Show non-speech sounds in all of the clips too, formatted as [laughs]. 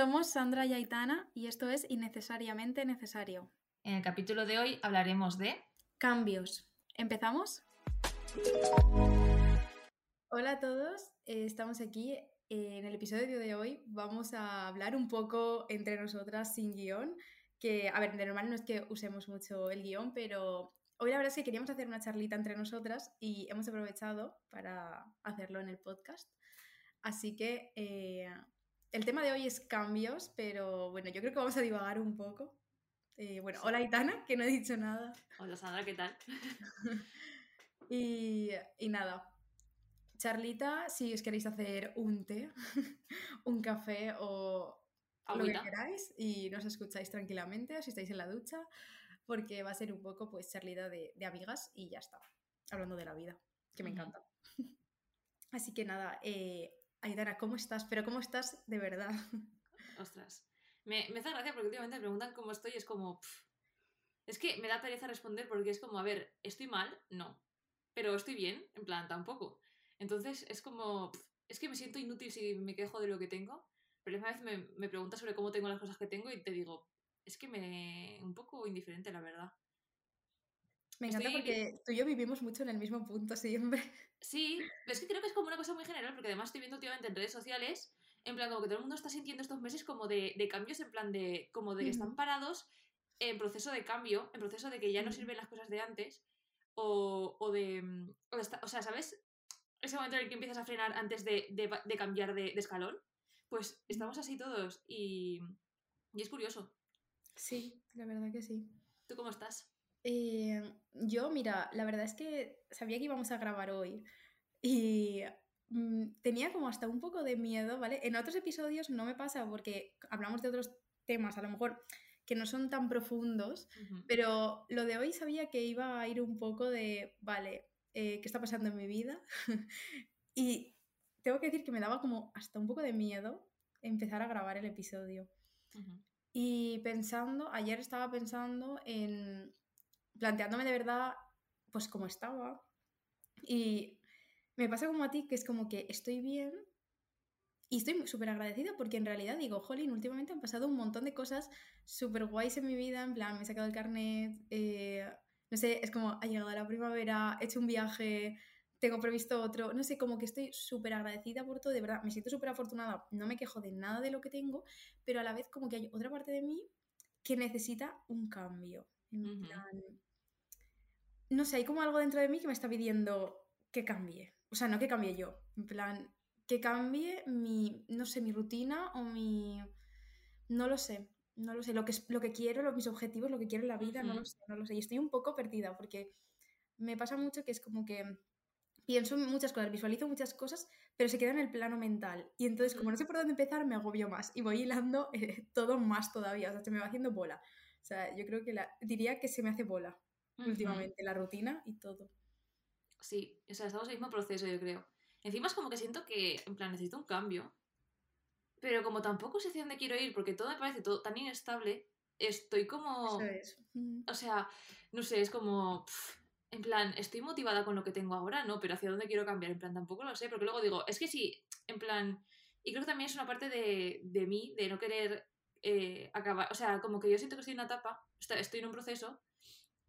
Somos Sandra y Aitana y esto es Innecesariamente Necesario. En el capítulo de hoy hablaremos de... Cambios. ¿Empezamos? Hola a todos, eh, estamos aquí. Eh, en el episodio de hoy vamos a hablar un poco entre nosotras sin guion, que, a ver, de normal no es que usemos mucho el guion, pero hoy la verdad es que queríamos hacer una charlita entre nosotras y hemos aprovechado para hacerlo en el podcast. Así que eh, el tema de hoy es cambios, pero bueno, yo creo que vamos a divagar un poco. Eh, bueno, hola Itana, que no he dicho nada. Hola Sandra, ¿qué tal? [laughs] y, y nada, charlita, si os queréis hacer un té, [laughs] un café o lo que queráis y nos escucháis tranquilamente o si estáis en la ducha, porque va a ser un poco pues charlita de, de amigas y ya está, hablando de la vida, que me encanta. [laughs] Así que nada, eh, Aidara, ¿cómo estás? Pero ¿cómo estás de verdad? Ostras. Me, me hace gracia porque últimamente me preguntan cómo estoy y es como... Es que me da pereza responder porque es como, a ver, ¿estoy mal? No. Pero estoy bien, en plan, tampoco. Entonces es como... Es que me siento inútil si me quejo de lo que tengo. Pero a vez me, me preguntas sobre cómo tengo las cosas que tengo y te digo, es que me... un poco indiferente, la verdad. Me encanta porque tú y yo vivimos mucho en el mismo punto siempre. Sí, pero es que creo que es como una cosa muy general, porque además estoy viendo últimamente en redes sociales, en plan como que todo el mundo está sintiendo estos meses como de, de cambios, en plan de como de que están parados en proceso de cambio, en proceso de que ya no sirven las cosas de antes, o, o de... O, o, sea, ¿sabes? Ese momento en el que empiezas a frenar antes de, de, de cambiar de, escalón. Pues estamos así todos y, y es curioso. Sí, la verdad que sí. ¿Tú cómo estás? Eh, yo, mira, la verdad es que sabía que íbamos a grabar hoy y mm, tenía como hasta un poco de miedo, ¿vale? En otros episodios no me pasa porque hablamos de otros temas, a lo mejor que no son tan profundos, pero lo de hoy sabía que iba a ir un poco de, vale, eh, ¿qué está pasando en mi vida? [laughs] y tengo que decir que me daba como hasta un poco de miedo empezar a grabar el episodio. Y pensando, ayer estaba pensando en planteándome de verdad, pues cómo estaba. Y me pasa como a ti, que es como que estoy bien y estoy súper agradecida porque en realidad digo, jolín, últimamente han pasado un montón de cosas súper guays en mi vida, en plan, me he sacado el carnet, eh, no sé, es como, ha llegado la primavera, he hecho un viaje, tengo previsto otro, no sé, como que estoy súper agradecida por todo, de verdad, me siento súper afortunada, no me quejo de nada de lo que tengo, pero a la vez como que hay otra parte de mí que necesita un cambio. En plan. No sé, hay como algo dentro de mí que me está pidiendo que cambie. O sea, no que cambie yo. En plan, que cambie mi, no sé, mi rutina o mi. No lo sé. No lo sé. Lo que, lo que quiero, mis objetivos, lo que quiero en la vida, no lo sé, no lo sé. Y estoy un poco perdida porque me pasa mucho que es como que pienso en muchas cosas, visualizo muchas cosas, pero se queda en el plano mental. Y entonces, como no sé por dónde empezar, me agobio más y voy hilando [laughs] eh, todo más todavía. O sea, se me va haciendo bola. O sea, yo creo que la, diría que se me hace bola últimamente, la rutina y todo. Sí, o sea, estamos en el mismo proceso, yo creo. Encima es como que siento que, en plan, necesito un cambio. Pero como tampoco sé hacia dónde quiero ir, porque todo me parece todo tan inestable, estoy como... O sea, no sé, es como... en plan, estoy motivada con lo que tengo ahora, ¿no? Pero hacia dónde quiero cambiar, en plan, tampoco lo sé, porque luego digo, es que sí, en plan... Y creo que también es una parte de, de mí, de no querer eh, acabar, o sea, como que yo siento que estoy en una etapa, estoy en un proceso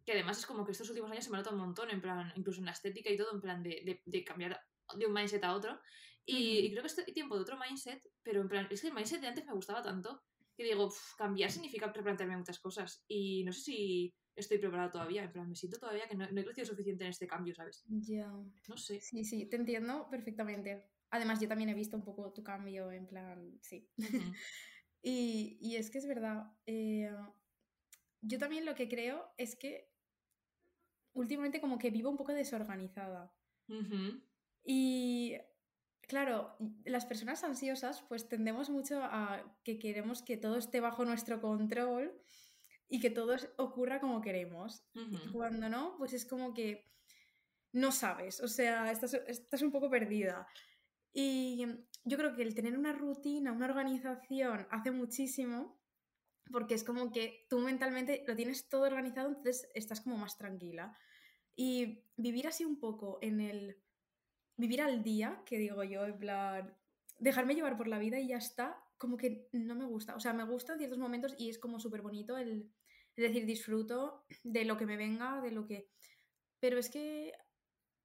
que además es como que estos últimos años se me nota un montón, en plan, incluso en la estética y todo, en plan de, de, cambiar de un mindset a otro. Y, creo que estoy tiempo de otro mindset, pero en plan, es que el mindset de antes me gustaba tanto que digo, cambiar significa replantearme muchas cosas. Y no sé si estoy preparada todavía, en plan, me siento todavía que no, he crecido suficiente en este cambio, ¿sabes? Ya. No sé. Sí, sí, te entiendo perfectamente. Además, yo también he visto un poco tu cambio, en plan, sí. [laughs] y, y, es que es verdad. Eh, yo también lo que creo es que últimamente como que vivo un poco desorganizada. Y claro, las personas ansiosas pues tendemos mucho a que queremos que todo esté bajo nuestro control y que todo ocurra como queremos. Y cuando no, pues es como que no sabes, o sea, estás, estás un poco perdida. Y yo creo que el tener una rutina, una organización, hace muchísimo porque es como que tú mentalmente lo tienes todo organizado, entonces estás como más tranquila. Y vivir así un poco en el... Vivir al día, que digo yo, en plan... Dejarme llevar por la vida y ya está, como que no me gusta. O sea, me gusta en ciertos momentos y es como súper bonito el, decir, disfruto de lo que me venga, de lo que... Pero es que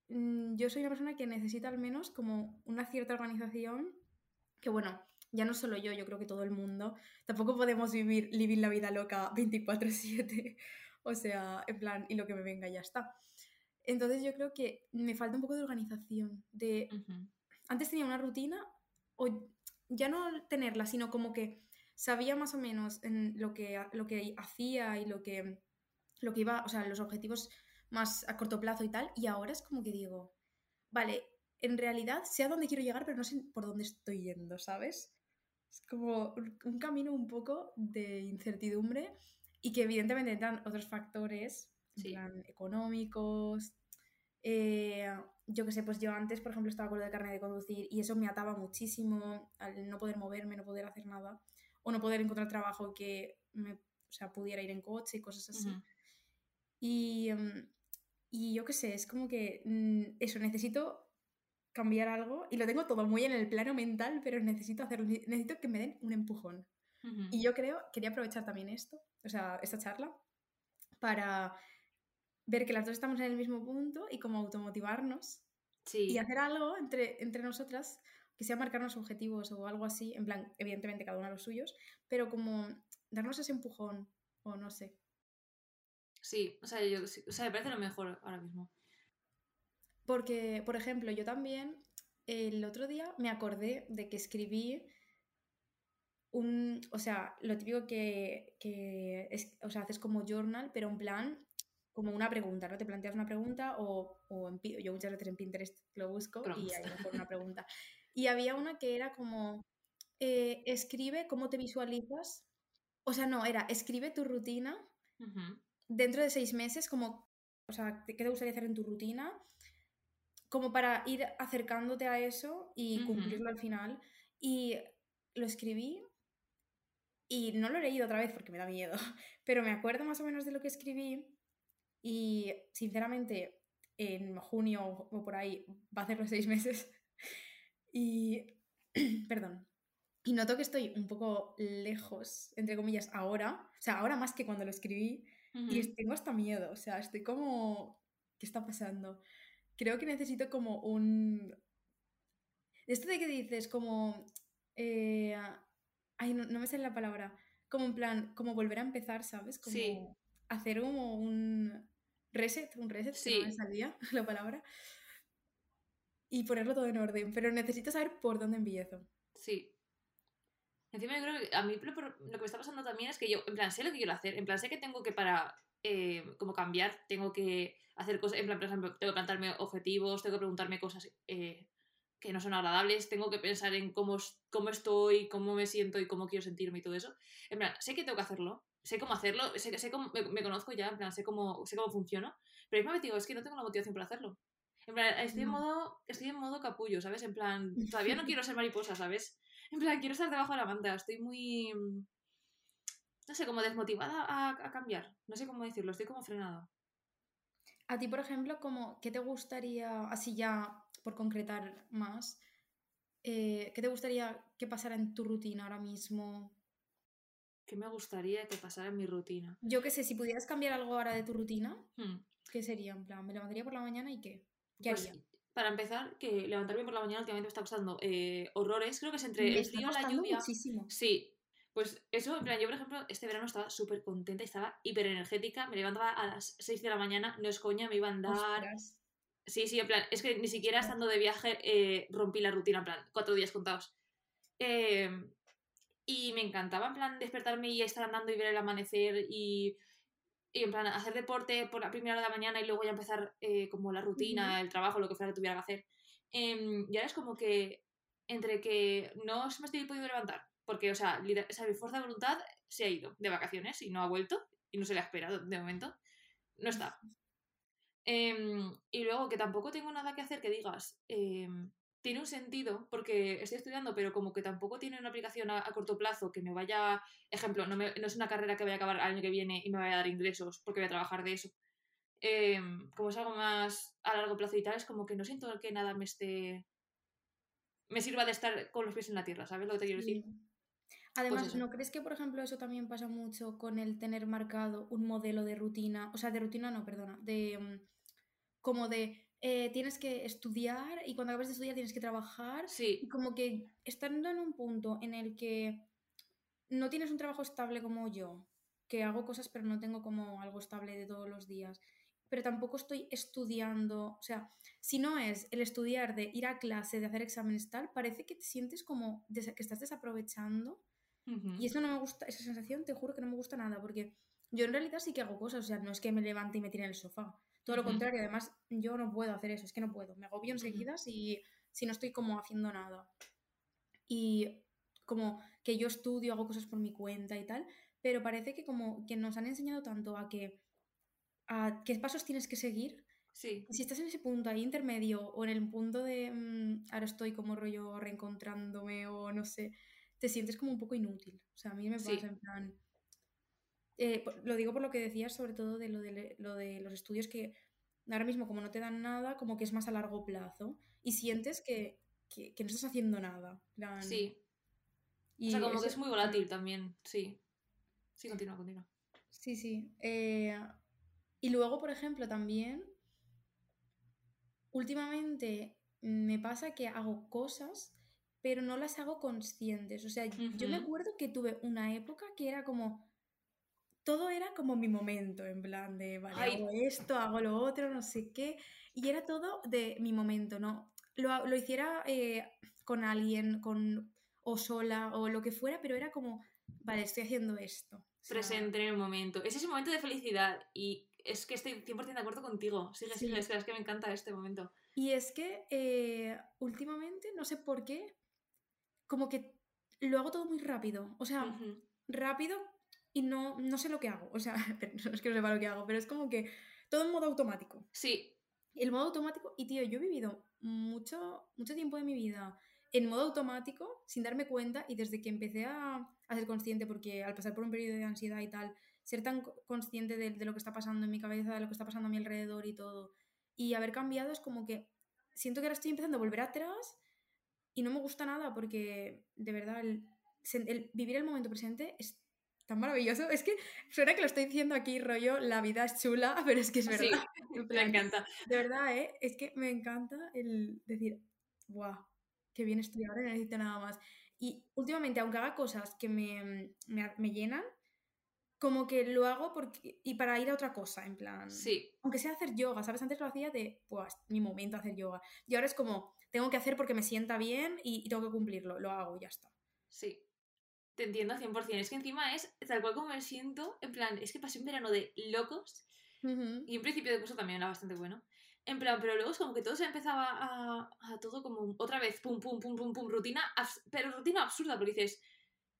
yo soy una persona que necesita al menos como una cierta organización, que bueno, ya no solo yo, yo creo que todo el mundo, tampoco podemos vivir, vivir la vida loca 24/7, [laughs] o sea, en plan, y lo que me venga ya está. Entonces yo creo que me falta un poco de organización, de... Antes tenía una rutina, o ya no tenerla, sino como que sabía más o menos en lo, que, lo que hacía y lo que, lo que iba, o sea, los objetivos más a corto plazo y tal, y ahora es como que digo, vale, en realidad sé a dónde quiero llegar, pero no sé por dónde estoy yendo, ¿sabes? Es como un camino un poco de incertidumbre y que evidentemente entran otros factores, económicos, eh, yo qué sé, pues yo antes, por ejemplo, estaba con lo de carne de conducir y eso me ataba muchísimo al no poder moverme, no poder hacer nada o no poder encontrar trabajo que me, o sea, pudiera ir en coche y cosas así. y, em, y, yo qué sé, es como que mm, eso, necesito cambiar algo y lo tengo todo muy en el plano mental, pero necesito hacerlo, necesito que me den un empujón. Y yo creo, quería aprovechar también esto, o sea, esta charla, para ver que las dos estamos en el mismo punto y como automotivarnos y hacer algo entre, entre nosotras que sea marcarnos objetivos o algo así, en plan, evidentemente cada uno a los suyos, pero como darnos ese empujón o no sé. Sí, o sea, yo, o sea, me parece lo mejor ahora mismo. Porque, por ejemplo, yo también el otro día me acordé de que escribí un, o sea, lo típico que, que es, o sea, haces como journal, pero en plan como una pregunta, ¿no? Te planteas una pregunta o, o en, yo muchas veces en Pinterest lo busco y mejor una pregunta. Y había una que era como, eh, escribe cómo te visualizas, o sea, no, era, escribe tu rutina dentro de seis meses, como, o sea, ¿qué te gustaría hacer en tu rutina? Como para ir acercándote a eso y cumplirlo al final. Y lo escribí y no lo he leído otra vez porque me da miedo, [laughs] pero me acuerdo más o menos de lo que escribí y sinceramente, en junio o por ahí va a hacer los seis meses. [laughs] Y, [clears throat] perdón, y noto que estoy un poco lejos, entre comillas, ahora. O sea, ahora más que cuando lo escribí. Y tengo hasta miedo. O sea, estoy como... ¿Qué está pasando? Creo que necesito como un... Esto de que dices, como... Eh, ay, no, me sale la palabra. Como en plan, como volver a empezar, ¿sabes? Como sí. hacer como un reset, un reset, sí. no me salía [laughs] la palabra, y ponerlo todo en orden, pero necesito saber por dónde empiezo. Sí. Encima yo creo que a mí lo, que me está pasando también es que yo, en plan, sé lo que quiero hacer, en plan, sé que tengo que para, eh, como cambiar, tengo que hacer cosas, en plan, por ejemplo, tengo que plantarme objetivos, tengo que preguntarme cosas eh, que no son agradables, tengo que pensar en cómo, cómo estoy, cómo me siento y cómo quiero sentirme y todo eso. En plan, sé que tengo que hacerlo, sé cómo hacerlo, sé, sé cómo, me, conozco ya, en plan, sé cómo, sé cómo funciona, pero mismo me digo, es que no tengo la motivación para hacerlo. En plan, estoy en modo, estoy en modo capullo, ¿sabes? En plan, todavía no quiero ser mariposa, ¿sabes? En plan, quiero estar debajo de la manta, estoy muy, no sé, como desmotivada a, cambiar, no sé cómo decirlo, estoy como frenada. A ti, por ejemplo, como, ¿qué te gustaría, así ya por concretar más, eh, ¿qué te gustaría que pasara en tu rutina ahora mismo? ¿Qué me gustaría que pasara en mi rutina? Yo qué sé, si pudieras cambiar algo ahora de tu rutina, hmm. ¿qué sería? En plan, ¿me levantaría por la mañana y qué? ¿Qué pues, haría? Para empezar, que levantarme por la mañana últimamente me está costando eh, horrores. Creo que es entre el frío, la lluvia. Muchísimo. Sí. Pues eso, en plan, yo por ejemplo, este verano estaba súper contenta, estaba hiper energética, me levantaba a las 6 de la mañana, no es coña, me iba a andar. Sí, sí, en plan, es que ni siquiera estando de viaje eh, rompí la rutina, en plan, cuatro días contados. Eh, y me encantaba, en plan, despertarme y estar andando y ver el amanecer y, y en plan, hacer deporte por la primera hora de la mañana y luego ya empezar eh, como la rutina, el trabajo, lo que fuera que tuviera que hacer. Eh, y ahora es como que, entre que no me estoy pudiendo levantar, porque, o sea, esa mi fuerza de voluntad se ha ido de vacaciones y no ha vuelto, y no se le ha esperado de momento, no está. Em, y luego que tampoco tengo nada que hacer que digas, em, tiene un sentido porque estoy estudiando, pero como que tampoco tiene una aplicación a, corto plazo que me vaya, ejemplo, no, me, no, es una carrera que voy a acabar el año que viene y me vaya a dar ingresos porque voy a trabajar de eso. Em, como es algo más a largo plazo y tal, es como que no siento que nada me esté... me sirva de estar con los pies en la tierra, ¿sabes lo que te quiero decir? Además, eso. ¿no crees que, por ejemplo, eso también pasa mucho con el tener marcado un modelo de rutina? O sea, de rutina no, perdona, de mm, como de eh, tienes que estudiar y cuando acabes de estudiar tienes que trabajar y Sí, como que estando en un punto en el que no tienes un trabajo estable como yo, que hago cosas pero no tengo como algo estable de todos los días, pero tampoco estoy estudiando, o sea, si no es el estudiar de ir a clase, de hacer exámenes tal, parece que te sientes como que estás desaprovechando ujú, y eso no me gusta, esa sensación te juro que no me gusta nada, porque yo en realidad sí que hago cosas, o sea, no es que me levante y me tire en el sofá. Todo lo contrario, además yo no puedo hacer eso, es que no puedo. Me agobio enseguida si, si no estoy como haciendo nada. Y como que yo estudio, hago cosas por mi cuenta y tal, pero parece que como que nos han enseñado tanto a que a qué pasos tienes que seguir. Sí, Si estás en ese punto ahí intermedio o en el punto de mm, ahora estoy como rollo reencontrándome o no sé, te sientes como un poco inútil. O sea, a mí me pasa sí, en plan, eh, lo digo por lo que decías, sobre todo de lo de, lo de los estudios que ahora mismo como no te dan nada, como que es más a largo plazo y sientes que, que, que no estás haciendo nada. plan, sí. O sea, como que es muy volátil también, sí. Sí, continúa, continúa. Sí, sí. eh, y luego, por ejemplo, también, últimamente me pasa que hago cosas, pero no las hago conscientes. O sea, yo me acuerdo que tuve una época que era como, todo era como mi momento, en plan de, vale, Ay, hago esto, hago lo otro, no sé qué, y era todo de mi momento, ¿no? Lo, lo hiciera eh, con alguien, con, o sola, o lo que fuera, pero era como, vale, estoy haciendo esto. Presente en el momento. Es ese momento de felicidad y es que estoy 100% de acuerdo contigo. Sigue, Sí. sigue, es que, es que me encanta este momento. Y es que eh, últimamente, no sé por qué, como que lo hago todo muy rápido. O sea, rápido y no, no sé lo que hago. O sea, [laughs] no es que no sepa lo que hago, pero es como que todo en modo automático. Sí, El modo automático, y tío, yo he vivido mucho, mucho tiempo de mi vida en modo automático sin darme cuenta y desde que empecé a, a ser consciente, porque al pasar por un periodo de ansiedad y tal, ser tan co- consciente de, de lo que está pasando en mi cabeza, de lo que está pasando a mi alrededor y todo, y haber cambiado es como que siento que ahora estoy empezando a volver atrás y no me gusta nada porque de verdad el vivir el momento presente es tan maravilloso. Es que suena que lo estoy diciendo aquí, rollo, la vida es chula, [laughs] pero es que es sí, verdad. En me encanta. de verdad, ¿eh? Es que me encanta el decir, ¡guau! Qué bien estoy ahora, no necesito nada más. Y últimamente, aunque haga cosas que me, me, me llenan, como que lo hago porque, y para ir a otra cosa, en plan. Sí, Aunque sea hacer yoga, ¿sabes? Antes lo hacía de, pues, mi momento hacer yoga. Y ahora es como, tengo que hacer porque me sienta bien y, y tengo que cumplirlo. Lo hago, y ya está. sí. Te entiendo 100%. Es que encima es tal cual como me siento. En plan, es que pasé un verano de locos y un principio de curso también era bastante bueno. En plan, pero luego es como que todo se empezaba a, a todo como otra vez, pum, pum, pum, pum, pum, rutina, pero rutina absurda, porque dices,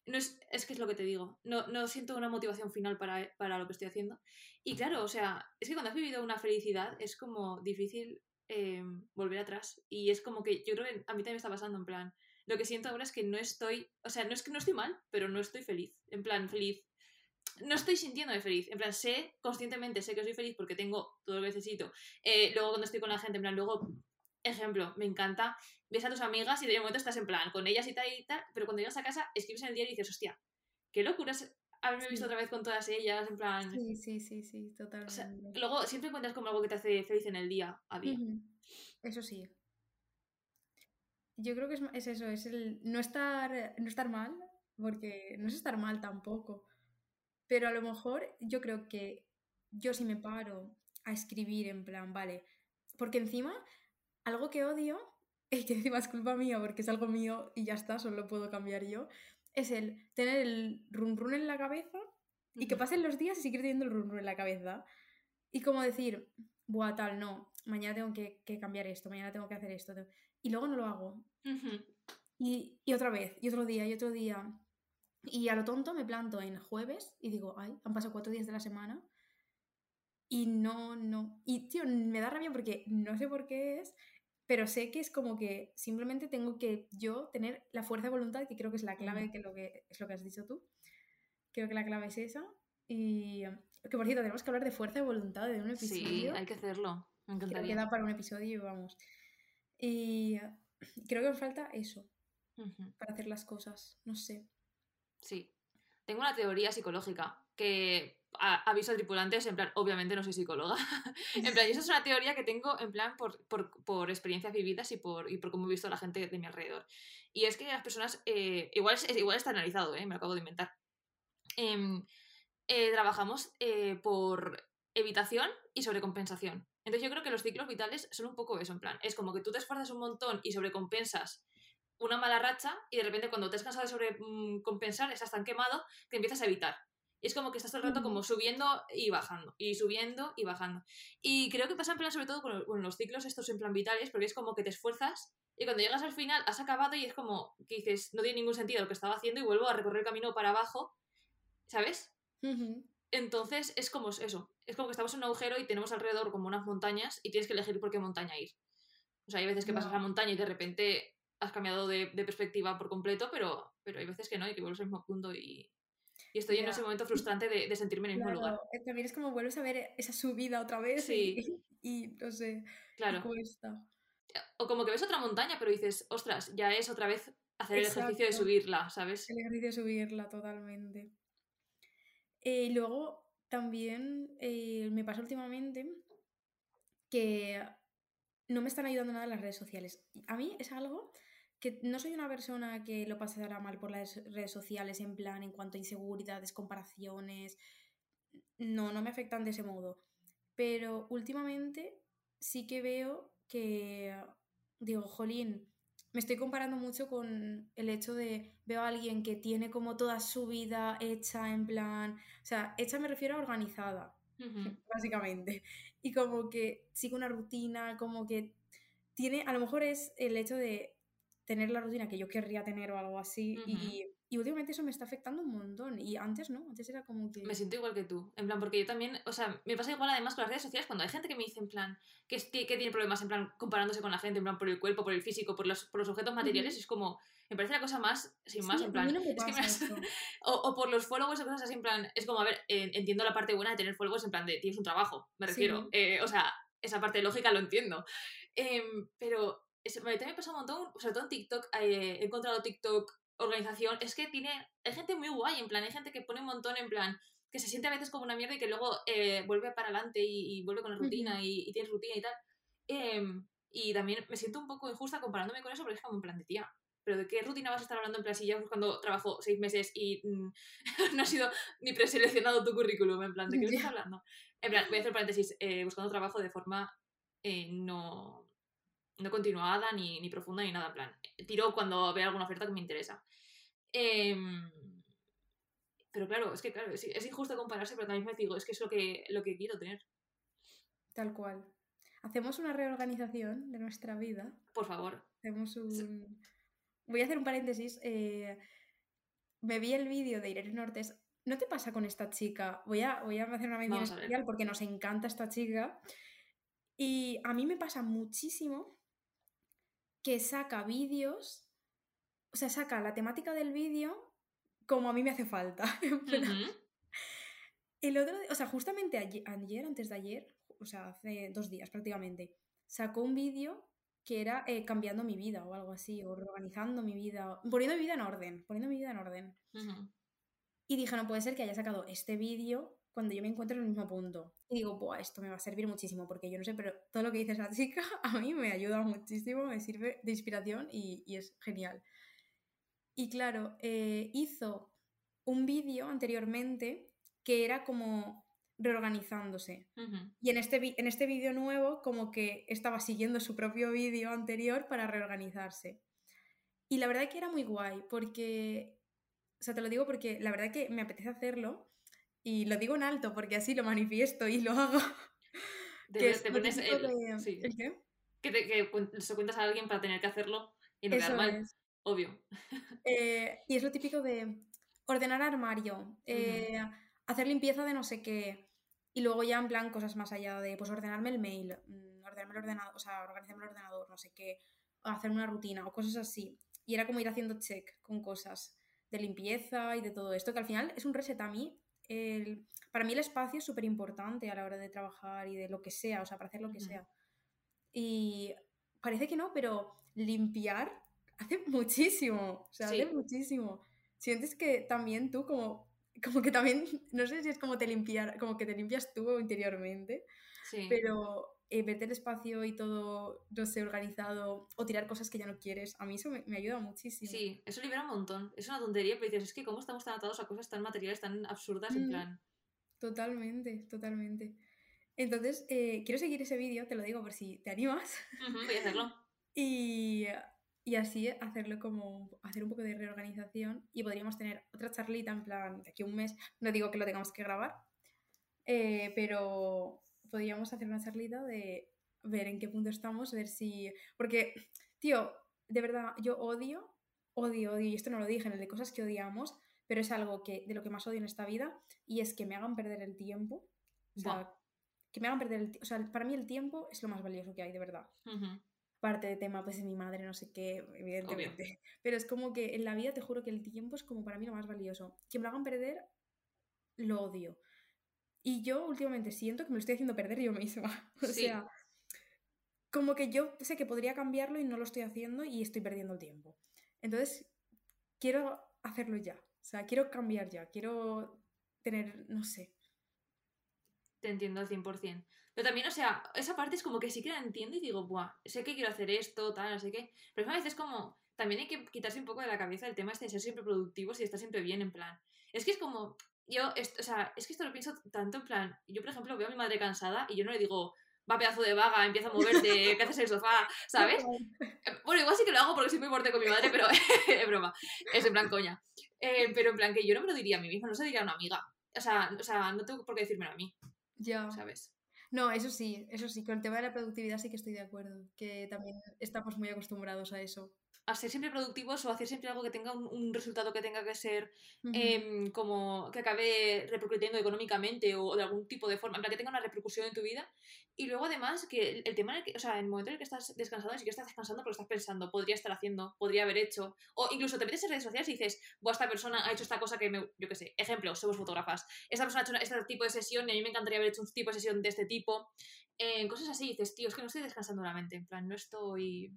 no es, es que es lo que te digo, no, no siento una motivación final para, para lo que estoy haciendo. Y claro, o sea, es que cuando has vivido una felicidad es como difícil eh, volver atrás. Y es como que yo creo que a mí también me está pasando, en plan, lo que siento ahora es que no estoy, o sea, no es que no estoy mal, pero no estoy feliz. En plan, feliz. No estoy sintiéndome feliz. En plan, sé, conscientemente sé que soy feliz porque tengo todo lo que necesito. Eh, luego cuando estoy con la gente, en plan, luego, ejemplo, me encanta, ves a tus amigas y de momento estás en plan con ellas y tal y tal, pero cuando llegas a casa escribes en el diario y dices, hostia, qué locura es haberme visto otra vez con todas ellas, en plan... Sí, sí, sí, sí, O sea, totalmente. luego siempre encuentras como algo que te hace feliz en el día a día. Eso sí. Yo creo que es, es eso, es el no estar, no estar mal, porque no es estar mal tampoco. Pero a lo mejor yo creo que yo si me paro a escribir en plan, vale, porque encima algo que odio, [laughs] y que encima es culpa mía porque es algo mío y ya está, solo lo puedo cambiar yo, es el tener el run run en la cabeza y que pasen los días y seguir teniendo el run run en la cabeza. Y como decir, buah, tal, no, mañana tengo que, que cambiar esto, mañana tengo que hacer esto. tengo-". Y luego no lo hago. Ujú. Y, y otra vez, y otro día, y otro día. Y a lo tonto me planto en jueves y digo, ay, han pasado cuatro días de la semana. Y no, no. Y, tío, me da rabia porque no sé por qué es, pero sé que es como que simplemente tengo que yo tener la fuerza de voluntad, que creo que es la clave, que, lo que es lo que has dicho tú. Creo que la clave es esa. Y que por cierto, tenemos que hablar de fuerza de voluntad de un Sí, episodio. hay que hacerlo. Me Creo que encantaría. da para un episodio y vamos. Y [clears throat] creo que me falta eso para hacer las cosas. No sé. Sí. Tengo una teoría psicológica que aviso a tripulantes, en plan, obviamente no soy psicóloga. [laughs] en plan, y eso es una teoría que tengo en plan por, por, por experiencias vividas y por, y por cómo he visto a la gente de mi alrededor. Y es que las personas, eh, igual, igual está analizado, ¿eh? me lo acabo de inventar. Em, eh, trabajamos eh, por evitación y sobrecompensación. Entonces yo creo que los ciclos vitales son un poco eso, en plan, es como que tú te esfuerzas un montón y sobrecompensas una mala racha y de repente cuando te has cansado de sobrecompensar, estás tan quemado que empiezas a evitar. Y es como que estás todo el rato como subiendo y bajando, y subiendo y bajando. Y creo que pasa en plan sobre todo con, los ciclos estos en plan vitales, porque es como que te esfuerzas y cuando llegas al final has acabado y es como que dices, no tiene ningún sentido lo que estaba haciendo y vuelvo a recorrer el camino para abajo, ¿sabes? Entonces es como eso, es como que estamos en un agujero y tenemos alrededor como unas montañas y tienes que elegir por qué montaña ir. O sea, hay veces que pasas la montaña y de repente has cambiado de, perspectiva por completo, pero, pero hay veces que no y que vuelves al mismo punto y, y estoy en ese momento frustrante de, sentirme en el mismo lugar. Eh, también es como vuelves a ver esa subida otra vez sí. [laughs] y, no sé, claro. cuesta. O como que ves otra montaña, pero dices, ostras, ya es otra vez hacer el ejercicio de subirla, ¿sabes? El ejercicio de subirla, totalmente. Eh, luego también eh, me pasa últimamente que no me están ayudando nada las redes sociales. A mí es algo que no soy una persona que lo pasará mal por las redes sociales en plan en cuanto a inseguridades, comparaciones. No, no me afectan de ese modo. Pero últimamente sí que veo que, digo, jolín, me estoy comparando mucho con el hecho de veo a alguien que tiene como toda su vida hecha en plan, o sea, hecha me refiero a organizada, [laughs] básicamente. Y como que sigue una rutina, como que tiene, a lo mejor es el hecho de tener la rutina que yo querría tener o algo así. y, y, últimamente eso me está afectando un montón. Y antes no, antes era como que... Me siento igual que tú. En plan, porque yo también, o sea, me pasa igual además con las redes sociales cuando hay gente que me dice en plan, que, que tiene problemas en plan comparándose con la gente, en plan por el cuerpo, por el físico, por los, por los objetos materiales, y es como... Me parece la cosa más, sin más, en plan. [laughs] o, o, por los followers o cosas así, en plan. Es como, a ver, entiendo la parte buena de tener followers, en plan de tienes un trabajo, me refiero. Eh, o sea, esa parte lógica lo entiendo. Em, pero es, me también pasa un montón, sobre todo en TikTok, eh, he encontrado TikTok organización, es que tiene, hay gente muy guay, en plan, hay gente que pone un montón en plan, que se siente a veces como una mierda y que luego eh, vuelve para adelante y, vuelve con la rutina y, tiene rutina y tal. Em, y también me siento un poco injusta comparándome con eso, porque es como en plan de tía. Pero ¿de qué rutina vas a estar hablando en plan si ya buscando trabajo seis meses y mm, [laughs] no ha sido ni preseleccionado tu currículum? En plan, ¿de qué [laughs] estás hablando? En plan, voy a hacer paréntesis, eh, buscando trabajo de forma no no continuada ni, ni profunda ni nada, en plan. Tiro cuando veo alguna oferta que me interesa. Em, pero claro, es que claro, es, injusto compararse, pero también me digo, es que es lo que, lo que quiero tener. Tal cual. Hacemos una reorganización de nuestra vida. Por favor. Hacemos un... Voy a hacer un paréntesis. Eh, me vi el vídeo de Irene Nortes. ¿No te pasa con esta chica? Voy a, voy a hacer una mención especial porque nos encanta esta chica. Y a mí me pasa muchísimo que saca vídeos, o sea, saca la temática del vídeo como a mí me hace falta. [laughs] El otro, o sea, justamente ayer, antes de ayer, o sea, hace dos días prácticamente, sacó un vídeo que era eh, cambiando mi vida o algo así, o organizando mi vida, poniendo mi vida en orden, poniendo mi vida en orden. Y dije, no puede ser que haya sacado este vídeo cuando yo me encuentro en el mismo punto. Y digo, Buah, esto me va a servir muchísimo, porque yo no sé, pero todo lo que dice esa chica [laughs] a mí me ayuda muchísimo, me sirve de inspiración y, es genial. Y claro, eh, hizo un vídeo anteriormente que era como reorganizándose. Y en este, en este vídeo nuevo como que estaba siguiendo su propio vídeo anterior para reorganizarse. Y la verdad que era muy guay, porque, o sea, te lo digo porque la verdad que me apetece hacerlo, y lo digo en alto porque así lo manifiesto y lo hago. [laughs] que te pones el, sí. qué? Que, te, que se cuentas a alguien para tener que hacerlo y no quedar mal. Obvio. [laughs] Eh, y es lo típico de ordenar armario, eh, hacer limpieza de no sé qué. Y luego ya en plan cosas más allá de pues ordenarme el mail, mm, ordenarme el ordenador, o sea, organizarme el ordenador, no sé qué, hacer una rutina o cosas así. Y era como ir haciendo check con cosas de limpieza y de todo esto, que al final es un reset a mí para mí el espacio es súper importante a la hora de trabajar y de lo que sea, o sea, para hacer lo que sea. Y parece que no, pero limpiar hace [laughs] muchísimo, o sea, hace muchísimo. sientes que también tú como, como que también, [laughs] no sé si es como te limpiar, como que te limpias tú interiormente, Sí. pero eh, verte el espacio y todo, no sé, organizado o tirar cosas que ya no quieres, a mí eso me, me ayuda muchísimo. Sí, eso libera un montón. Es una tontería, pero dices, es que cómo estamos tan atados a cosas tan materiales, tan absurdas, en Mm. plan. Totalmente, totalmente. Entonces, eh, quiero seguir ese vídeo, te lo digo por si te animas, "Ujú, voy a hacerlo. [laughs] y, y así hacerlo como, hacer un poco de reorganización y podríamos tener otra charlita en plan de aquí a un mes, no digo que lo tengamos que grabar, eh, pero podríamos hacer una charlita de ver en qué punto estamos, ver si... Porque, tío, de verdad, yo odio, odio, odio, y esto no lo dije en el de cosas que odiamos, pero es algo que de lo que más odio en esta vida y es que me hagan perder el tiempo. O sea, Buah. que me hagan perder el tiempo. O sea, para mí el tiempo es lo más valioso que hay, de verdad. Ujú. Parte de tema, pues de mi madre, no sé qué, evidentemente. [laughs] Pero es como que en la vida te juro que el tiempo es como para mí lo más valioso. Que me lo hagan perder, lo odio. Y yo últimamente siento que me lo estoy haciendo perder yo misma. [laughs] O Sí. sea, como que yo sé que podría cambiarlo y no lo estoy haciendo y estoy perdiendo el tiempo. Entonces, quiero hacerlo ya. O sea, quiero cambiar ya. Quiero tener, no sé. Te entiendo al 100%. Pero también, o sea, esa parte es como que sí que la entiendo y digo, buah, sé que quiero hacer esto, tal, no sé qué. Pero a veces es como, también hay que quitarse un poco de la cabeza el tema este de ser siempre productivos y estar siempre bien, en plan. Es que es como, yo, o sea, es que esto lo pienso tanto en plan, yo por ejemplo veo a mi madre cansada y yo no le digo, va pedazo de vaga, empieza a moverte, [laughs] ¿qué haces en el sofá? ¿Sabes? Eh, Bueno, igual sí que lo hago porque soy muy fuerte con mi madre, pero [laughs] es broma. Es en plan coña. Eh, pero en plan que yo no me lo diría a mí misma, no se diría a una amiga. O sea, o sea, no tengo por qué decírmelo a mí, Ya. ¿sabes? No, eso sí, eso sí, con el tema de la productividad sí que estoy de acuerdo, que también estamos muy acostumbrados a eso. A ser siempre productivos o hacer siempre algo que tenga un, un resultado que tenga que ser em, como que acabe repercutiendo económicamente o de algún tipo de forma, en plan que tenga una repercusión en tu vida. Y luego además que el, el tema en el que, o sea, el momento en el que estás descansando, sí que estás descansando porque estás pensando, podría estar haciendo, podría haber hecho, o incluso te metes en redes sociales y dices, Buah, esta persona ha hecho esta cosa que me, yo qué sé, ejemplo, somos fotógrafas, esta persona ha hecho una- este tipo de sesión y a mí me encantaría haber hecho un tipo de sesión de este tipo, Eh, cosas así, dices, tío, es que no estoy descansando la mente, en plan, no estoy...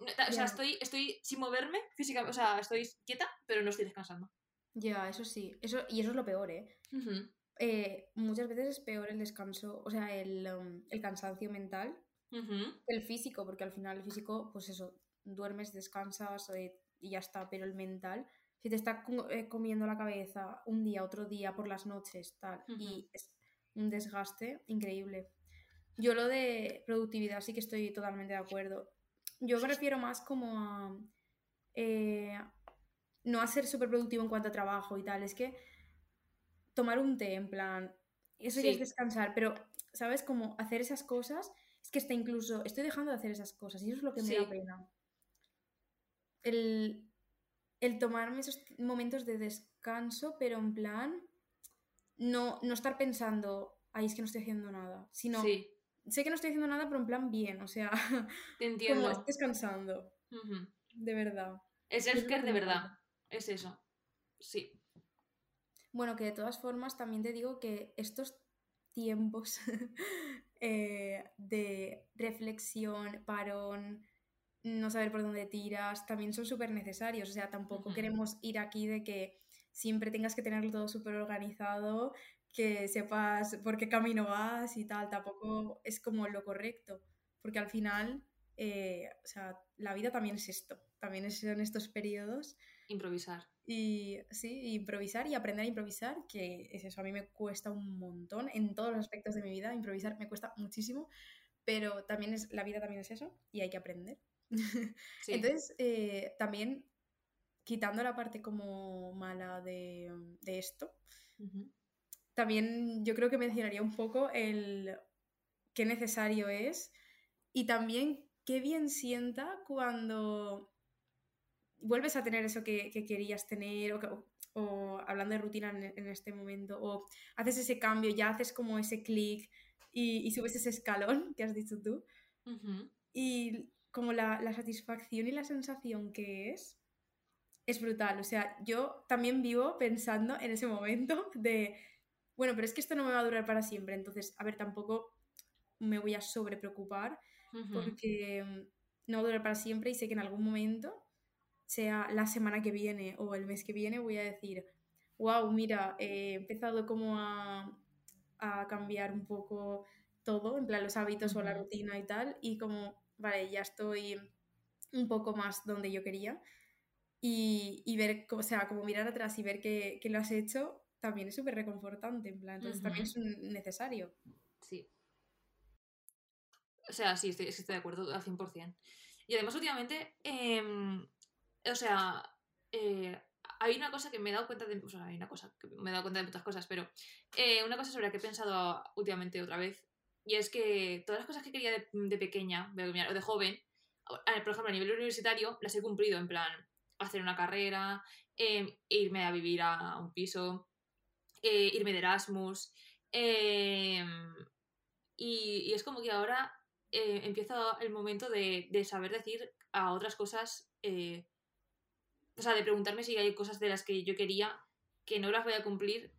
no- O sea, estoy, estoy sin moverme físicamente, o sea, estoy quieta, pero no estoy descansando. Ya, eso sí, eso, y eso es lo peor, ¿eh? Eh, muchas veces es peor el descanso, o sea, el, um, el cansancio mental que el físico, porque al final el físico, pues eso, duermes, descansas eh, y ya está, pero el mental, si te está eh, comiendo la cabeza un día, otro día, por las noches, tal, y es un desgaste increíble. Yo lo de productividad sí que estoy totalmente de acuerdo. Yo me refiero más como a... eh, no a ser súper productivo en cuanto a trabajo y tal, es que tomar un té, en plan, eso ya es descansar, pero, ¿sabes? Como hacer esas cosas, es que está incluso, estoy dejando de hacer esas cosas y eso es lo que me Sí. da pena. El, el tomarme esos momentos de descanso, pero en plan, no, no estar pensando, ay, es que no estoy haciendo nada, sino, Sí, sé que no estoy haciendo nada, pero en plan bien, o sea, [laughs] te como entiendo. estoy descansando, de verdad. Es self-care lo de verdad. Es eso. Sí. Bueno, que de todas formas también te digo que estos tiempos [laughs] eh, de reflexión, parón, no saber por dónde tiras, también son súper necesarios. O sea, tampoco queremos ir aquí de que siempre tengas que tenerlo todo súper organizado, que sepas por qué camino vas y tal. Tampoco es como lo correcto, porque al final, eh, o sea, la vida también es esto, también es en estos periodos. Improvisar. Y sí, improvisar y aprender a improvisar, que es eso, a mí me cuesta un montón en todos los aspectos de mi vida, improvisar me cuesta muchísimo, pero también es, la vida también es eso y hay que aprender. [laughs] Sí. Entonces, eh, también quitando la parte como mala de, de esto, Ujú. También yo creo que mencionaría un poco el qué necesario es y también qué bien sienta cuando vuelves a tener eso que, que querías tener o, que- o- o hablando de rutina en, en este momento o haces ese cambio, ya haces como ese clic y, y subes ese escalón que has dicho tú y como la, la satisfacción y la sensación que es es brutal. O sea, yo también vivo pensando en ese momento de, bueno, pero es que esto no me va a durar para siempre, entonces, a ver, tampoco me voy a sobrepreocupar Ujú. porque mm, no va a durar para siempre y sé que en algún momento sea la semana que viene o el mes que viene, voy a decir, wow, mira, he empezado como a, a cambiar un poco todo, en plan los hábitos o la rutina y tal, y como, vale, ya estoy un poco más donde yo quería. Y, y ver, o sea, como mirar atrás y ver que, que lo has hecho, también es súper reconfortante, en plan, entonces también es necesario. Sí. O sea, sí, estoy, estoy de acuerdo al 100%. Y además, últimamente, em, o sea, eh, hay una cosa que me he dado cuenta de. O sea, hay una cosa que me he dado cuenta de muchas cosas, pero eh, una cosa sobre la que he pensado últimamente otra vez. Y es que todas las cosas que quería de, pequeña, o de joven, por ejemplo, a nivel universitario, las he cumplido. En plan, hacer una carrera, em, irme a vivir a un piso, eh, irme de Erasmus. Em, y, es como que ahora eh, empieza el momento de, de, saber decir a otras cosas o sea, de preguntarme si hay cosas de las que yo quería que no las voy a cumplir.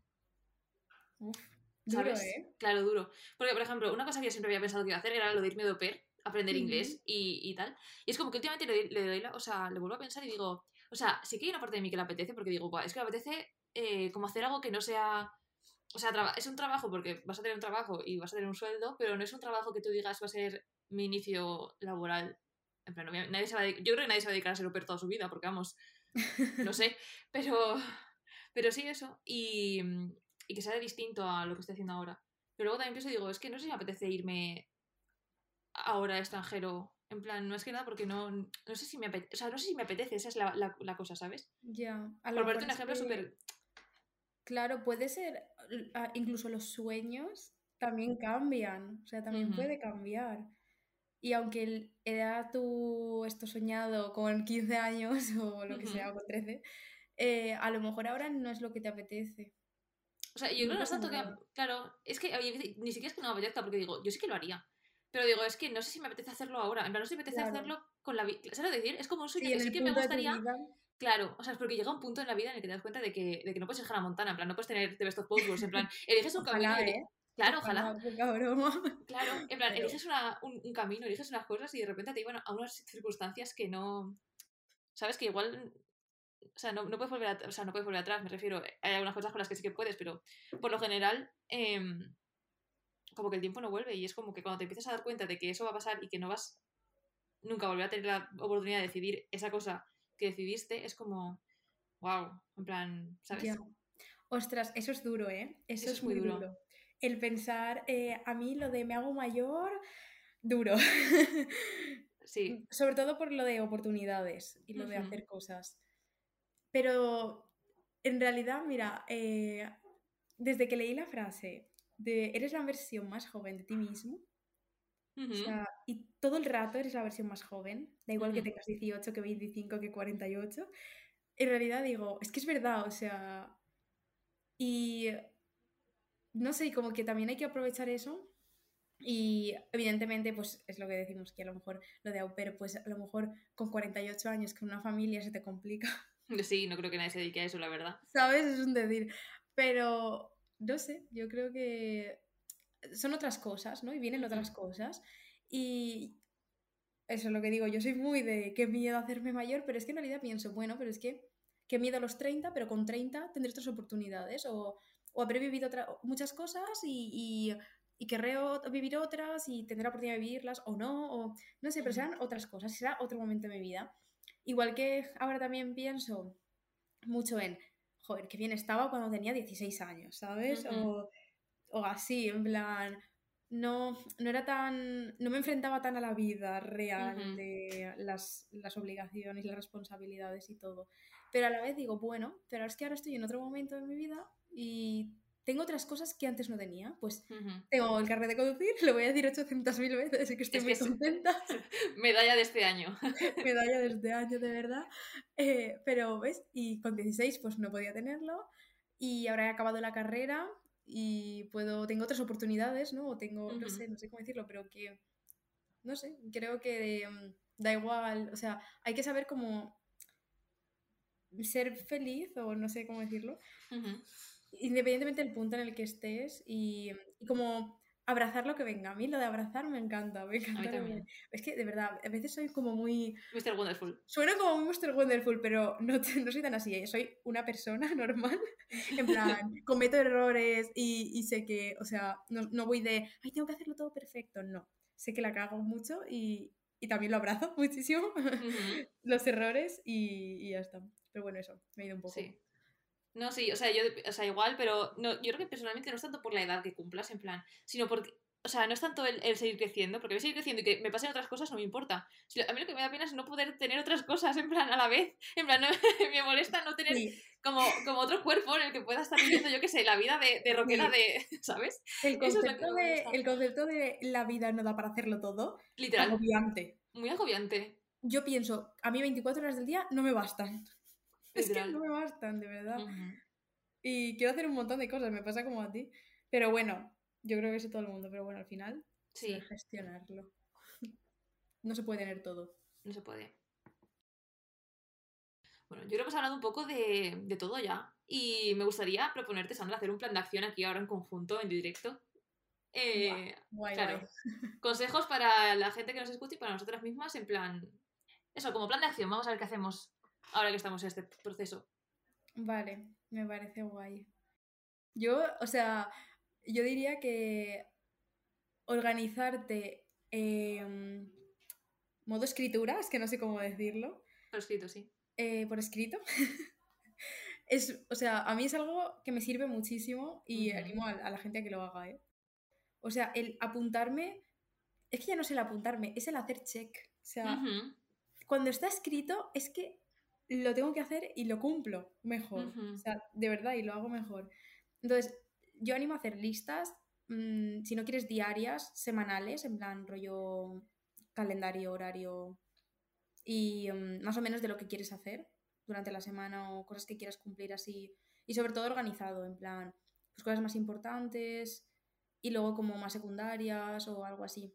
¿Sabes? ¿eh? Claro, duro. Porque, por ejemplo, una cosa que yo siempre había pensado que iba a hacer era lo de irme de au aprender inglés y, y, tal. Y es como que últimamente le, doy la, o sea, le vuelvo a pensar y digo, o sea, sí que hay una parte de mí que le apetece porque digo, es que me apetece eh, como hacer algo que no sea... O sea, es un trabajo porque vas a tener un trabajo y vas a tener un sueldo, pero no es un trabajo que tú digas va a ser mi inicio laboral. En plan, nadie se va a yo creo que nadie se va a dedicar a ser au toda su vida porque, vamos, no sé, [laughs] pero, pero sí eso, y, y, que sea distinto a lo que estoy haciendo ahora. Pero luego también pienso digo, es que no sé si me apetece irme ahora a extranjero. En plan, no es que nada porque no, no sé si me apetece, o sea, no sé si me apetece, esa es la, la, cosa, ¿sabes? Ya. Por ponerte un ejemplo súper... Claro, puede ser, incluso los sueños también cambian, o sea, también puede cambiar. Y aunque era tu esto soñado con 15 años [laughs] o lo que sea, o con 13, eh, a lo mejor ahora no es lo que te apetece. O sea, yo creo que no es tanto que. Claro, es que ni siquiera es que no me apetezca, porque digo, yo sí que lo haría. Pero digo, es que no sé si me apetece hacerlo ahora. En plan, no sé si me apetece hacerlo con la vida. ¿Sabes decir? Es como un sueño que sí que me gustaría. Claro, o sea, es porque llega un punto en la vida en el que te das cuenta de que, de que no puedes ser Hannah Montana, en plan, no puedes tener The Best of En plan, eliges un camino. ¿eh? Claro, ojalá. [laughs] Claro, en plan, eliges un, camino, eliges unas cosas y de repente te llevan a unas circunstancias que no. Sabes que igual. O sea, no, no puedes volver o sea, no puedes volver atrás, me refiero. Hay algunas cosas con las que sí que puedes, pero por lo general. Em, como que el tiempo no vuelve y es como que cuando te empiezas a dar cuenta de que eso va a pasar y que no vas nunca volver a tener la oportunidad de decidir esa cosa que decidiste, es como. Wow, en plan, ¿sabes? Ostras, eso es duro, ¿eh? Eso, es, muy duro el pensar, eh, a mí lo de me hago mayor, duro. Sí. [laughs] Sobre todo por lo de oportunidades y lo de hacer cosas. Pero en realidad, mira, eh, desde que leí la frase de eres la versión más joven de ti mismo, y todo el rato eres la versión más joven, da igual que tengas 18, que 25, que 48, en realidad digo, es que es verdad, o sea, y no sé, como que también hay que aprovechar eso. Y evidentemente, pues es lo que decimos, que a lo mejor lo de au pues a lo mejor con 48 años, con una familia se te complica. [laughs] Sí, no creo que nadie se dedique a eso, la verdad. ¿Sabes? Es un decir. Pero, no sé, yo creo que son otras cosas, ¿no? Y vienen otras cosas. Y eso es lo que digo, yo soy muy de qué miedo hacerme mayor, pero es que en realidad pienso, bueno, pero es que qué miedo a los 30, pero con 30 tendré otras oportunidades. O o habré vivido muchas cosas y, y, querré vivir otras y tendré la oportunidad de vivirlas o no, o no sé, pero serán otras cosas, será otro momento de mi vida. Igual que ahora también pienso mucho en, joder, qué bien estaba cuando tenía 16 años, ¿sabes? o, o, así, en plan, no, no era tan, no me enfrentaba tan a la vida real de las, las obligaciones, las responsabilidades y todo. Pero a la vez digo, bueno, pero es que ahora estoy en otro momento de mi vida y tengo otras cosas que antes no tenía. Pues tengo el carnet de conducir, [laughs] lo voy a decir 800.000 veces y que estoy muy contenta. [laughs] Medalla de este año. [laughs] Medalla de este año, de verdad. Eh, pero, ¿ves? Y con 16 pues no podía tenerlo. Y ahora he acabado la carrera y puedo, tengo otras oportunidades, ¿no? O tengo, no sé, no sé cómo decirlo, pero que, no sé, creo que mm, da igual, o sea, hay que saber cómo ser feliz o no sé cómo decirlo independientemente del punto en el que estés y, como abrazar lo que venga. A mí lo de abrazar me encanta, me encanta. Es que de verdad, a veces soy como muy... Mr. Wonderful. Suena como muy Mr. Wonderful, pero no, no soy tan así. ¿eh? Soy una persona [laughs] normal. En plan, [laughs] cometo errores y, sé que, o sea, no, voy de, ay, tengo que hacerlo todo perfecto. No, sé que la cago mucho y, también lo abrazo [laughs] muchísimo, los errores y, ya está. Pero bueno, eso, me he ido un poco. Sí. No, sí, o sea, yo, o sea, igual, pero no, yo creo que personalmente no es tanto por la edad que cumplas, en plan, sino porque, o sea, no es tanto el, seguir creciendo, porque voy a seguir creciendo y que me pasen otras cosas no me importa. A mí lo que me da pena es no poder tener otras cosas, en plan, a la vez. En plan, [laughs] me molesta no tener como, como otro cuerpo en el que pueda estar viviendo, yo qué sé, la vida de, de rockera de, [laughs] ¿sabes? El concepto, de, el concepto de la vida no da para hacerlo todo. Literal. Agobiante. Muy agobiante. Yo pienso, a mí 24 horas del día no me bastan. Es que no me bastan, de verdad. Y quiero hacer un montón de cosas, me pasa como a ti. Pero bueno, yo creo que es todo el mundo, pero bueno, al final, sí. gestionarlo. [laughs] No se puede tener todo. No se puede. Bueno, yo creo que hemos hablado un poco de, de todo ya. Y me gustaría proponerte, Sandra, hacer un plan de acción aquí ahora en conjunto, en directo. Eh, claro. [laughs] Consejos para la gente que nos escuche y para nosotras mismas, en plan. Eso, como plan de acción. Vamos a ver qué hacemos ahora que estamos en este proceso. Vale, me parece guay. Yo, o sea, yo diría que organizarte en modo escritura, es que no sé cómo decirlo. Por escrito, sí. Eh, por escrito. [laughs] es, o sea, a mí es algo que me sirve muchísimo y animo a, la gente a que lo haga, ¿eh? O sea, el apuntarme, es que ya no es el apuntarme, es el hacer check. O sea, cuando está escrito es que lo tengo que hacer y lo cumplo mejor. O sea, de verdad, y lo hago mejor. Entonces, yo animo a hacer listas, mm, si no quieres diarias, semanales, en plan rollo calendario, horario y mm, más o menos de lo que quieres hacer durante la semana o cosas que quieras cumplir así. Y sobre todo organizado, en plan, pues cosas más importantes y luego como más secundarias o algo así.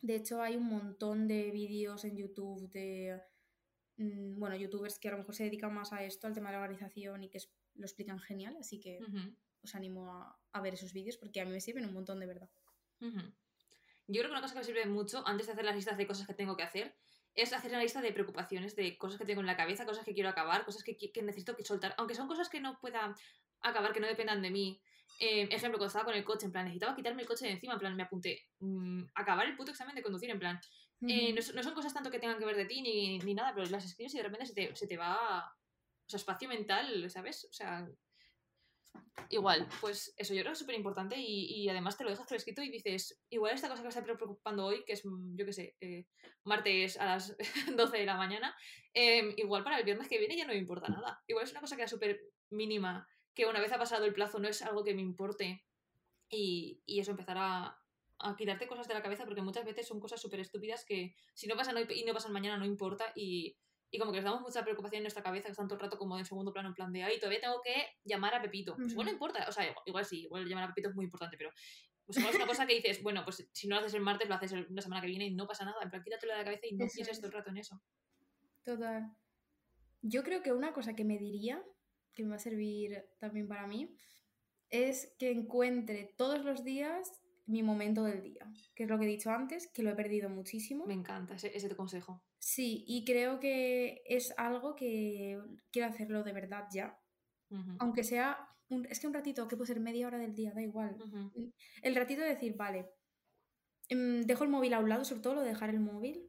De hecho, hay un montón de vídeos en YouTube de Mm, bueno, youtubers que a lo mejor se dedican más a esto, al tema de la organización y que lo explican genial, así que os animo a, ver esos vídeos porque a mí me sirven un montón de verdad. Yo creo que una cosa que me sirve mucho antes de hacer las listas de cosas que tengo que hacer es hacer una lista de preocupaciones, de cosas que tengo en la cabeza, cosas que quiero acabar, cosas que, que necesito que soltar, aunque son cosas que no pueda acabar, que no dependan de mí. Eh, ejemplo, cuando estaba con el coche, en plan, necesitaba quitarme el coche de encima, en plan, me apunté, mm, acabar el puto examen de conducir, en plan, eh, no, son cosas tanto que tengan que ver de ti ni, ni nada, pero las escribes y de repente se te, se te va. O sea, espacio mental, ¿sabes? O sea. Igual, pues eso yo creo que es súper importante y, y, además te lo dejas por escrito y dices, igual esta cosa que me está preocupando hoy, que es, yo qué sé, eh, martes a las [laughs] 12 de la mañana, em, igual para el viernes que viene ya no me importa nada. Igual es una cosa que era súper mínima, que una vez ha pasado el plazo no es algo que me importe y, y eso empezará a quitarte cosas de la cabeza porque muchas veces son cosas súper estúpidas que si no pasan hoy y no pasan mañana no importa y, y como que les damos mucha preocupación en nuestra cabeza que están todo el rato como en segundo plano en plan de ahí todavía tengo que llamar a Pepito pues igual no importa o sea igual, sí igual llamar a Pepito es muy importante pero pues igual es una cosa que dices bueno pues si no lo haces el martes lo haces la semana que viene y no pasa nada en plan quítatelo de la cabeza y no pienses todo el rato en eso total. Yo creo que una cosa que me diría que me va a servir también para mí es que encuentre todos los días mi momento del día, que es lo que he dicho antes, que lo he perdido muchísimo. Me encanta ese, ese consejo. Sí, y creo que es algo que quiero hacerlo de verdad ya. Aunque sea, un, es que un ratito, que puede ser media hora del día, da igual. El ratito de decir, vale, em, dejo el móvil a un lado, sobre todo lo de dejar el móvil.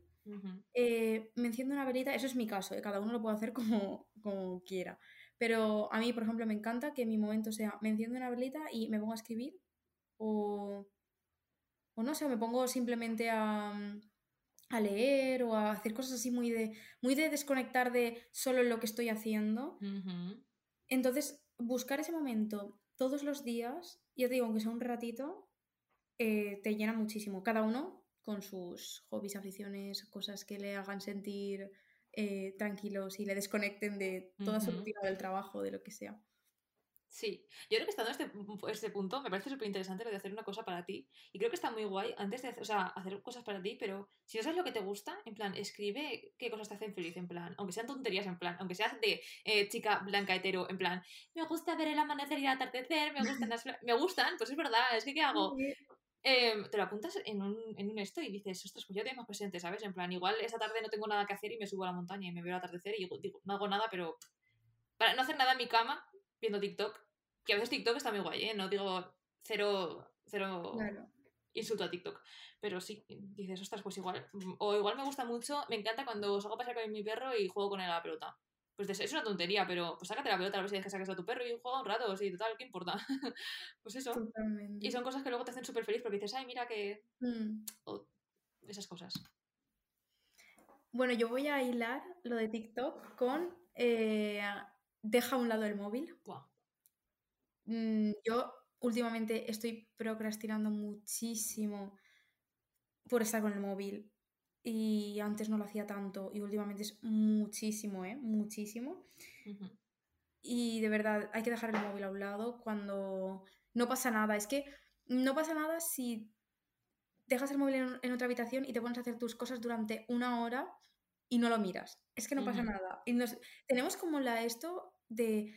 Eh, me enciendo una velita, eso es mi caso, ¿eh? cada uno lo puede hacer como, como quiera. Pero a mí, por ejemplo, me encanta que mi momento sea, me enciendo una velita y me pongo a escribir o o no sé, me pongo simplemente a, a, leer o a hacer cosas así muy de, muy de desconectar de solo lo que estoy haciendo. Entonces, buscar ese momento todos los días, ya te digo, aunque sea un ratito, eh, te llena muchísimo. Cada uno con sus hobbies, aficiones, cosas que le hagan sentir eh, tranquilos y le desconecten de toda su rutina del trabajo, de lo que sea. Sí, yo creo que estando en este, este punto me parece súper interesante lo de hacer una cosa para ti. Y creo que está muy guay antes de o sea, hacer cosas para ti, pero si no sabes lo que te gusta, en plan, escribe qué cosas te hacen feliz, en plan, aunque sean tonterías, en plan, aunque seas de eh, chica blanca hetero, en plan, me gusta ver el amanecer y el atardecer, me gustan las me gustan, pues es verdad, es que ¿qué hago? em, te lo apuntas en un, en un esto y dices, ostras, pues ya tienes más presente, ¿sabes? En plan, igual esa tarde no tengo nada que hacer y me subo a la montaña y me veo el atardecer y digo, no hago nada, pero para no hacer nada en mi cama, viendo TikTok, que a veces TikTok está muy guay, ¿eh? No digo cero, cero Claro. insulto a TikTok. Pero sí, dices, ostras, pues igual. mm, O igual me gusta mucho, me encanta cuando salgo a pasear con mi perro y juego con él a la pelota. Pues es una tontería, pero pues sácate la pelota a ver si saques a tu perro y juega un rato, sí, total, ¿qué importa? [laughs] pues eso. Totalmente. Y son cosas que luego te hacen súper feliz porque dices, ay, mira que. Mm. o esas cosas. Bueno, yo voy a hilar lo de TikTok con eh, deja a un lado el móvil. Mm, yo últimamente estoy procrastinando muchísimo por estar con el móvil. Y antes no lo hacía tanto. Y últimamente es muchísimo, ¿eh? Muchísimo. Y de verdad, hay que dejar el móvil a un lado cuando no pasa nada. Es que no pasa nada si dejas el móvil en, en otra habitación y te pones a hacer tus cosas durante una hora y no lo miras. Es que no pasa nada. Y nos, tenemos como la esto de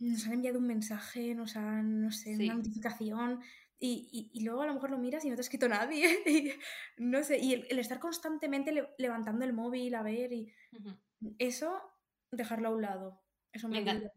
nos han enviado un mensaje, nos han, no sé, Sí. una notificación y, y- y luego a lo mejor lo miras y no te ha escrito nadie. [laughs] y no sé, y el, el estar constantemente le- levantando el móvil a ver y eso, dejarlo a un lado. Eso me, encanta.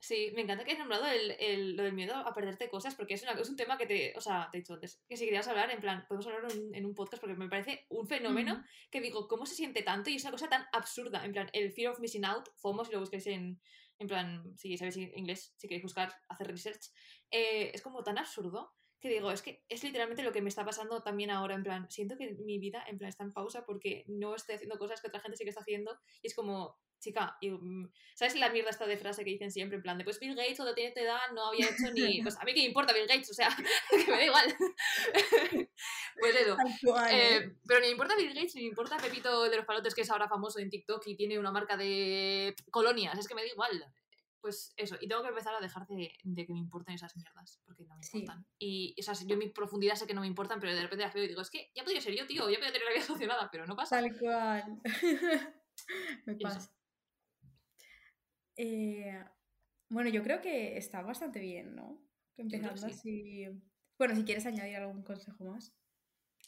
Sí, me encanta que hayas nombrado el, el- lo del miedo a perderte cosas, porque es, una- es un tema que te. O sea, te he dicho antes, que si querías hablar, en plan, podemos hablar en, un- en un podcast, porque me parece un fenómeno que digo, ¿cómo se siente tanto? Y es una cosa tan absurda, en plan, el fear of missing out, FOMO, si lo busquéis en, en plan, si sabéis inglés, si queréis buscar, hacer research, eh, es como tan absurdo que digo, es que es literalmente lo que me está pasando también ahora, en plan, siento que mi vida, en plan, está en pausa porque no estoy haciendo cosas que otra gente sí que está haciendo, y es como, chica, y, mm, ¿sabes la mierda esta de frase que dicen siempre, en plan, de pues Bill Gates cuando tiene esta edad no había hecho ni, [laughs] pues a mí que me importa Bill Gates, o sea, [laughs] que me da igual. [laughs] pues eso. ¿eh? Eh, pero ni me importa Bill Gates, ni me importa Pepito de los Palotes, que es ahora famoso en TikTok y tiene una marca de colonias. Es que me da igual. Pues eso, y tengo que empezar a dejar de, de que me importen esas mierdas, porque no me Sí. importan. Y, o sea, yo en mi profundidad sé que no me importan, pero de repente las veo y digo, es que ya podría ser yo, tío, ya podría tener la vida solucionada, pero no pasa. Tal cual. Me pasa. Eh, bueno, yo creo que está bastante bien, ¿no? Empezando sí. así. Bueno, si quieres añadir algún consejo más.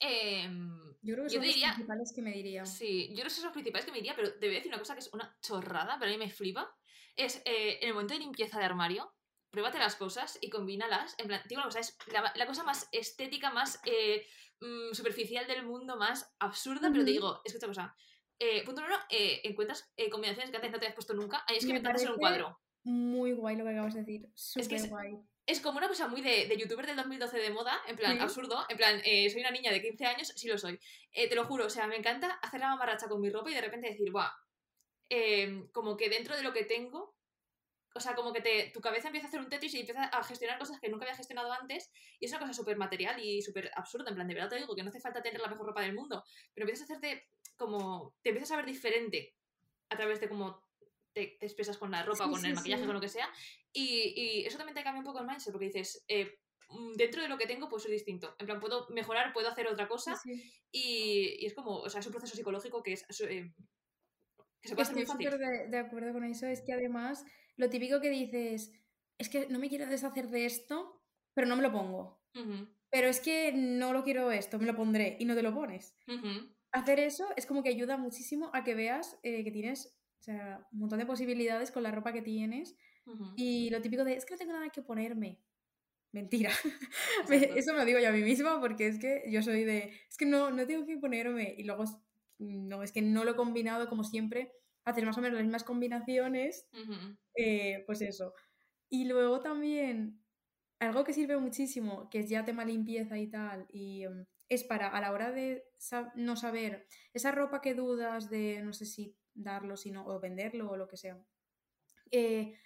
Em, Yo creo que son te los diría- principales que me diría. Sí, yo no sé son los principales que me diría, pero te voy a decir una cosa que es una chorrada, pero a mí me flipa. Es eh, en el momento de limpieza de armario, pruébate las cosas y combínalas. En plan, digo una cosa, es la, la cosa más estética, más eh, mm, superficial del mundo, más absurda, pero te digo, escucha cosa. Eh, punto número uno, eh, encuentras eh, combinaciones que antes no te habías puesto nunca. Ahí es que Me me ser un cuadro. Muy guay lo que acabas de decir. Súper que es- guay. Es como una cosa muy de, de youtuber del 2012 de moda, en plan Sí. absurdo, en plan, eh, soy una niña de 15 años, sí lo soy. Eh, te lo juro, o sea, me encanta hacer la mamarracha con mi ropa y de repente decir, guau, em, como que dentro de lo que tengo, o sea, como que te, tu cabeza empieza a hacer un Tetris y empieza a gestionar cosas que nunca había gestionado antes y es una cosa súper material y súper absurda, en plan, de verdad te digo que no hace falta tener la mejor ropa del mundo, pero empiezas a hacerte como, te empiezas a ver diferente a través de cómo te, te expresas con la ropa, Sí, con sí, el maquillaje, sí. con lo que sea, y, y eso también te cambia un poco el mindset, porque dices, eh, mm, dentro de lo que tengo, pues soy distinto. En plan, puedo mejorar, puedo hacer otra cosa, y, y es como, o sea, es un proceso psicológico que es... eh, que se puede hacer muy Estoy súper de, de acuerdo con eso. Es que además, lo típico que dices, es que no me quiero deshacer de esto, pero no me lo pongo. Ujú, Pero es que no lo quiero esto, me lo pondré y no te lo pones. ujú, Hacer eso es como que ayuda muchísimo a que veas eh, que tienes o sea, un montón de posibilidades con la ropa que tienes. Y lo típico de, es que no tengo nada que ponerme. Mentira. [laughs] Eso me lo digo yo a mí misma porque es que yo soy de, es que no, no tengo que ponerme. Y luego, es- no, es que no lo he combinado como siempre, hacer más o menos las mismas combinaciones, Ujú, eh, pues eso. Y luego también, algo que sirve muchísimo, que es ya tema limpieza y tal, y em, es para a la hora de no saber esa ropa que dudas de no sé si darlo si no, o venderlo o lo que sea. eh,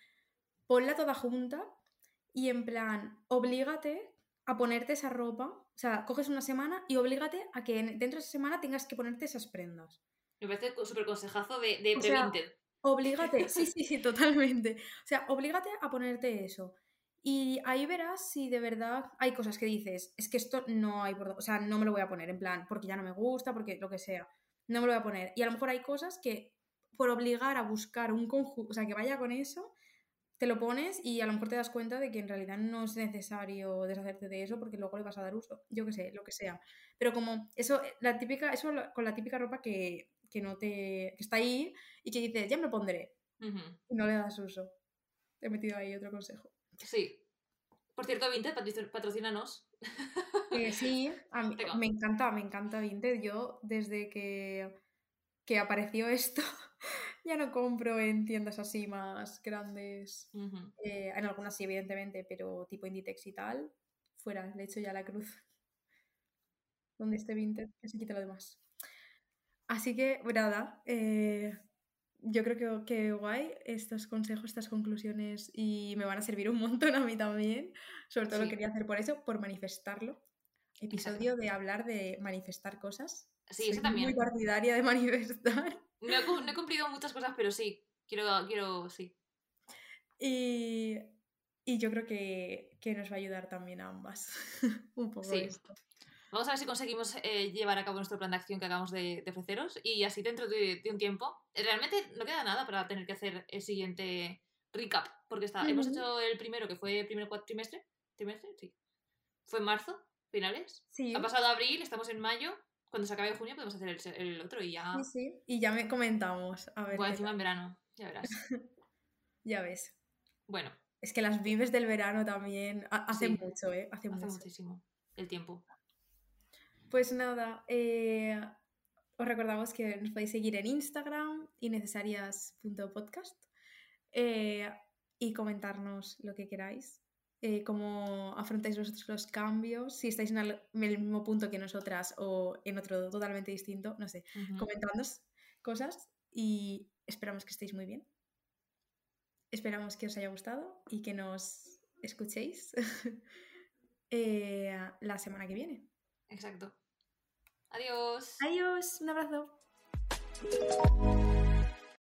ponla toda junta y en plan, oblígate a ponerte esa ropa. O sea, coges una semana y oblígate a que en- dentro de esa semana tengas que ponerte esas prendas. Me parece súper consejazo de, de O sea, Previnted. Oblígate, sí, [laughs] sí, sí, totalmente. O sea, oblígate a ponerte eso. Y ahí verás si de verdad hay cosas que dices, es que esto no hay o sea, no me lo voy a poner, en plan, porque ya no me gusta, porque lo que sea, no me lo voy a poner. Y a lo mejor hay cosas que por obligar a buscar un conjunto, o sea, que vaya con eso, te lo pones y a lo mejor te das cuenta de que en realidad no es necesario deshacerte de eso porque luego le vas a dar uso. Yo qué sé, lo que sea. Pero como eso, la típica, eso con la típica ropa que, que no te. que está ahí y que dices, ya me lo pondré. Y no le das uso. Te he metido ahí otro consejo. Sí. Por cierto, Vinted, patrocínanos. Eh, sí, [laughs] me encanta, me encanta Vinted. Yo, desde que, que apareció esto, [laughs] ya no compro en tiendas así más grandes. Eh, en algunas sí, evidentemente, pero tipo Inditex y tal, fuera, le echo ya la cruz. [laughs] Donde esté Vinted, que se quite lo demás. Así que, nada, eh, yo creo que, que, guay estos consejos, estas conclusiones y me van a servir un montón a mí también. Sobre todo lo quería hacer por eso, por manifestarlo. Episodio de hablar de manifestar cosas. Sí, eso también. Muy partidaria de manifestar. [laughs] No he, cumplido muchas cosas, pero sí, quiero, quiero sí. Y, y yo creo que, que, nos va a ayudar también a ambas [laughs] un poco esto. Vamos a ver si conseguimos eh, llevar a cabo nuestro plan de acción que acabamos de, ofreceros y así dentro de, un tiempo. Realmente no queda nada para tener que hacer el siguiente recap, porque está, hemos hecho el primero que fue el primer trimestre. ¿Trimestre? Sí. Fue en marzo, finales. Sí. Ha pasado abril, estamos en mayo. Cuando se acabe junio podemos hacer el, otro y ya. Sí, sí. Y ya me comentamos. A ver. Bueno, encima en verano, ya verás. [laughs] ya ves. Bueno. Es que las vives del verano también hacen mucho, ¿eh? Hace, hace muchísimo. El tiempo. Pues nada, eh, os recordamos que nos podéis seguir en Instagram, innecesarias.podcast, eh, y comentarnos lo que queráis, eh, cómo afrontáis vosotros los cambios, si estáis en el, mismo punto que nosotras o en otro totalmente distinto, no sé, comentándonos cosas y esperamos que estéis muy bien. Esperamos que os haya gustado y que nos escuchéis [laughs] la semana que viene. Exacto. Adiós. Adiós, un abrazo.